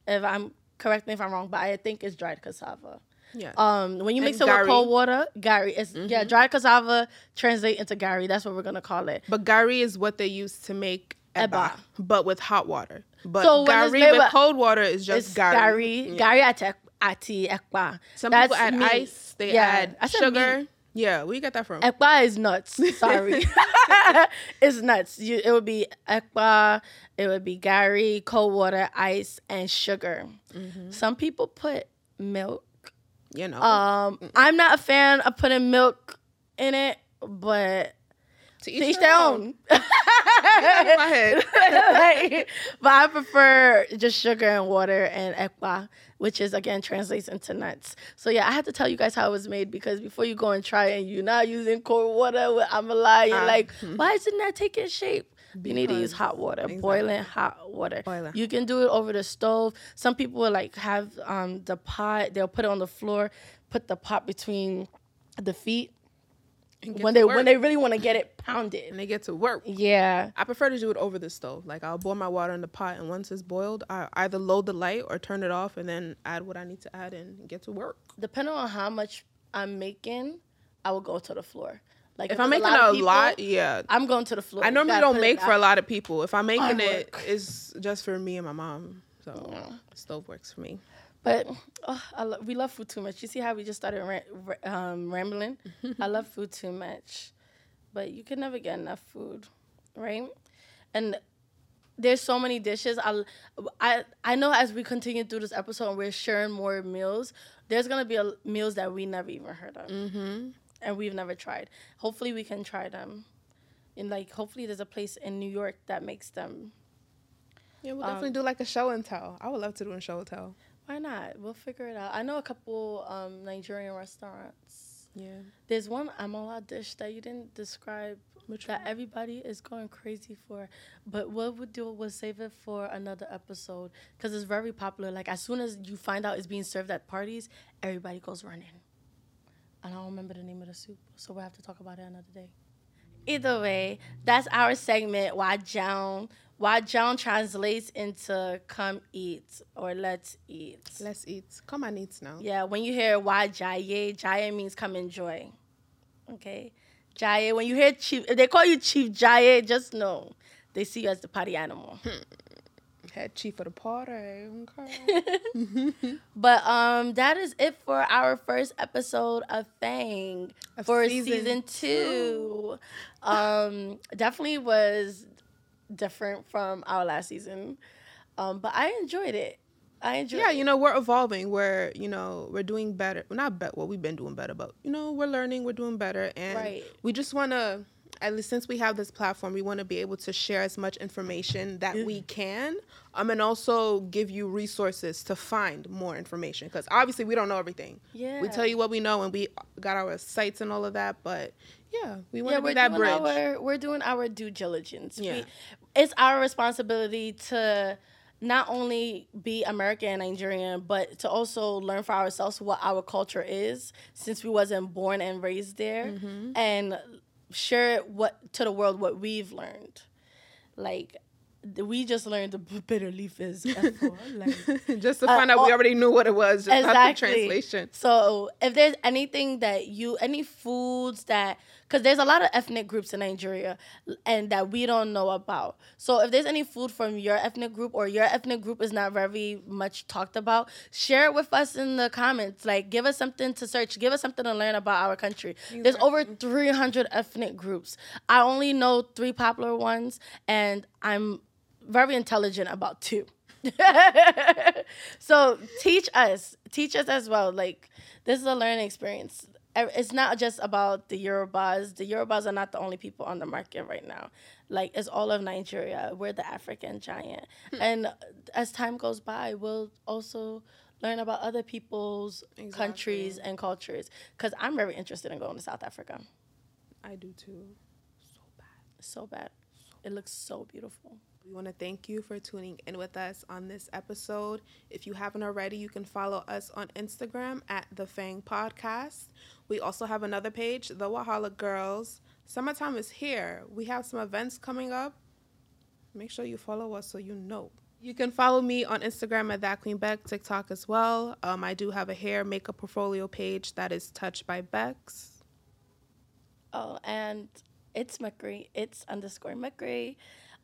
If I'm correct me if I'm wrong, but I think it's dried cassava. yeah. Um, when you mix And it gari. with cold water, gari is yeah, dried cassava translate into gari. That's what we're gonna call it. But gari is what they use to make eba, Eba. but with hot water. But So gari with with- cold water is just It's gari. Gary, Yeah. gari ati, ati ekpa. Some That's people add meat. ice. They Yeah. add I sugar. Yeah, where you get that from? Ekpa is nuts. Sorry, it's nuts. You, it would be ekpa. It would be gari, cold water, ice, and sugar. Mm-hmm. Some people put milk. you know, Um, I'm not a fan of putting milk in it, but to to each their own. Out of my head. Like, but I prefer just sugar and water and ekpa, which is again translates into nuts. So yeah, I had to tell you guys how it was made because before you go and try it, and you're not using cold water with amala, you're Ah. like, why isn't that taking shape? You need to use hot water, exactly. boiling hot water. Boiling. You can do it over the stove. Some people will like have um, the pot. They'll put it on the floor, put the pot between the feet when they when they really want to get it pounded. and they get to work. Yeah. I prefer to do it over the stove. Like I'll boil my water in the pot, and once it's boiled, I either load the light or turn it off, and then add what I need to add and get to work. depending on how much I'm making, I will go to the floor. Like If I'm there's making lot a of people, lot, yeah. I'm going to the floor. I normally don't make for a lot of people. If I'm making it, work. it's just for me and my mom. So the stove works for me. But oh, I lo- we love food too much. You see how we just started ra- ra- um, rambling? I love food too much, but you can never get enough food, right? And there's so many dishes. I, I, I know as we continue through this episode and we're sharing more meals, there's gonna be a, meals that we never even heard of, mm-hmm. and we've never tried. Hopefully, we can try them. And like, hopefully, there's a place in New York that makes them. Yeah, we'll Um, definitely do like a show and tell. I would love to do a show and tell. Why not? We'll figure it out. I know a couple um, Nigerian restaurants. Yeah. There's one amala dish that you didn't describe Which that everybody is going crazy for. But what we'll do was save it for another episode because it's very popular. Like as soon as you find out it's being served at parties, everybody goes running. And I don't remember the name of the soup, so we'll have to talk about it another day. Either way, that's our segment. Wá Jęun. John translates into "come eat" or "let's eat." Let's eat. Come and eat now. Yeah, when you hear why Jaye, Jaye means come enjoy. Okay. Jaye, when you hear Chief, if they call you Chief Jaye, just know they see you as the party animal. Head chief of the party. Okay. but um that is it for our first episode of Fang Of for season season, two. um definitely was different from our last season. Um, but I enjoyed it. I enjoyed yeah, it. you know, we're evolving. We're, you know, we're doing better. Well, not bet. Well, we've been doing better, but you know, we're learning. We're doing better, and Right. we just want to. At least since we have this platform, we want to be able to share as much information that we can, um, and also give you resources to find more information. Because obviously, we don't know everything. Yeah. We tell you what we know, and we got our sites and all of that. But yeah, we want yeah, to we're be that bridge. our we're doing our due diligence. Yeah. We, it's our responsibility to not only be American and Nigerian, but to also learn for ourselves what our culture is, since we wasn't born and raised there, Mm-hmm. and share what to the world what we've learned. Like we just learned the bitter leaf is F4, like just to uh, find out we already knew what it was, just not the exactly. translation. So if there's anything that you, any foods that, because there's a lot of ethnic groups in Nigeria, and that we don't know about. So if there's any food from your ethnic group or your ethnic group is not very much talked about, share it with us in the comments. Like give us something to search, give us something to learn about our country. There's over 300 ethnic groups. I only know three popular ones, and I'm very intelligent about two. so teach us, teach us as well. Like this is a learning experience. It's not just about the Yorubas. The Yorubas are not the only people on the market right now. Like it's all of Nigeria. We're the African giant, hmm. and as time goes by, we'll also learn about other people's countries and cultures. Because I'm very interested in going to South Africa. I do too. So bad. So bad. So it looks so beautiful. We want to thank you for tuning in with us on this episode. If you haven't already, you can follow us on Instagram at the Fang Podcast. We also have another page, The Wahala Girls. Summertime is here. We have some events coming up. Make sure you follow us so you know. You can follow me on Instagram at that Queen Beck, TikTok as well. Um, I do have a hair makeup portfolio page that is Touched by Bex. Oh, and it's Mukri. It's underscore Mukri.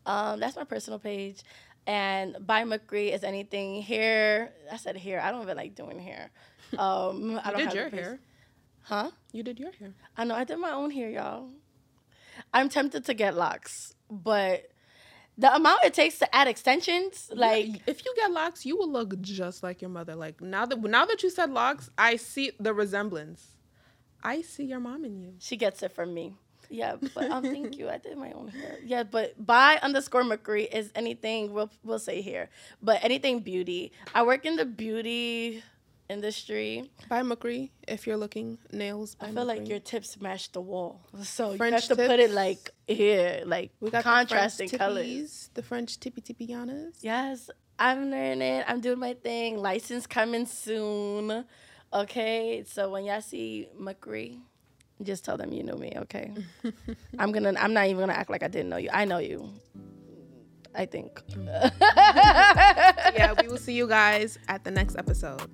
Um, that's my personal page. And by Mukri is anything hair. I said hair. I don't even like doing hair. Um, I don't did have your hair. Huh? You did your hair. I know I did my own hair, y'all. I'm tempted to get locks, but the amount it takes to add extensions, like Yeah, if you get locks, you will look just like your mother. Like now that now that you said locks, I see the resemblance. I see your mom in you. she gets it from me. Yeah, but um, thank you. I did my own hair. Yeah, but by underscore Mukri is anything we'll we'll say here, but anything beauty. I work in the beauty industry. By Mukri, if you're looking nails. By I feel like your tips match the wall, so French you have to put it like here, like we got contrasting the French colors. tippies, the French tippy tippianas. Yes, I'm learning. I'm doing my thing. License coming soon. Okay, so when y'all see Mukri, just tell them you knew me. Okay, I'm gonna. I'm not even gonna act like I didn't know you. I know you. I think. yeah, we will see you guys at the next episode.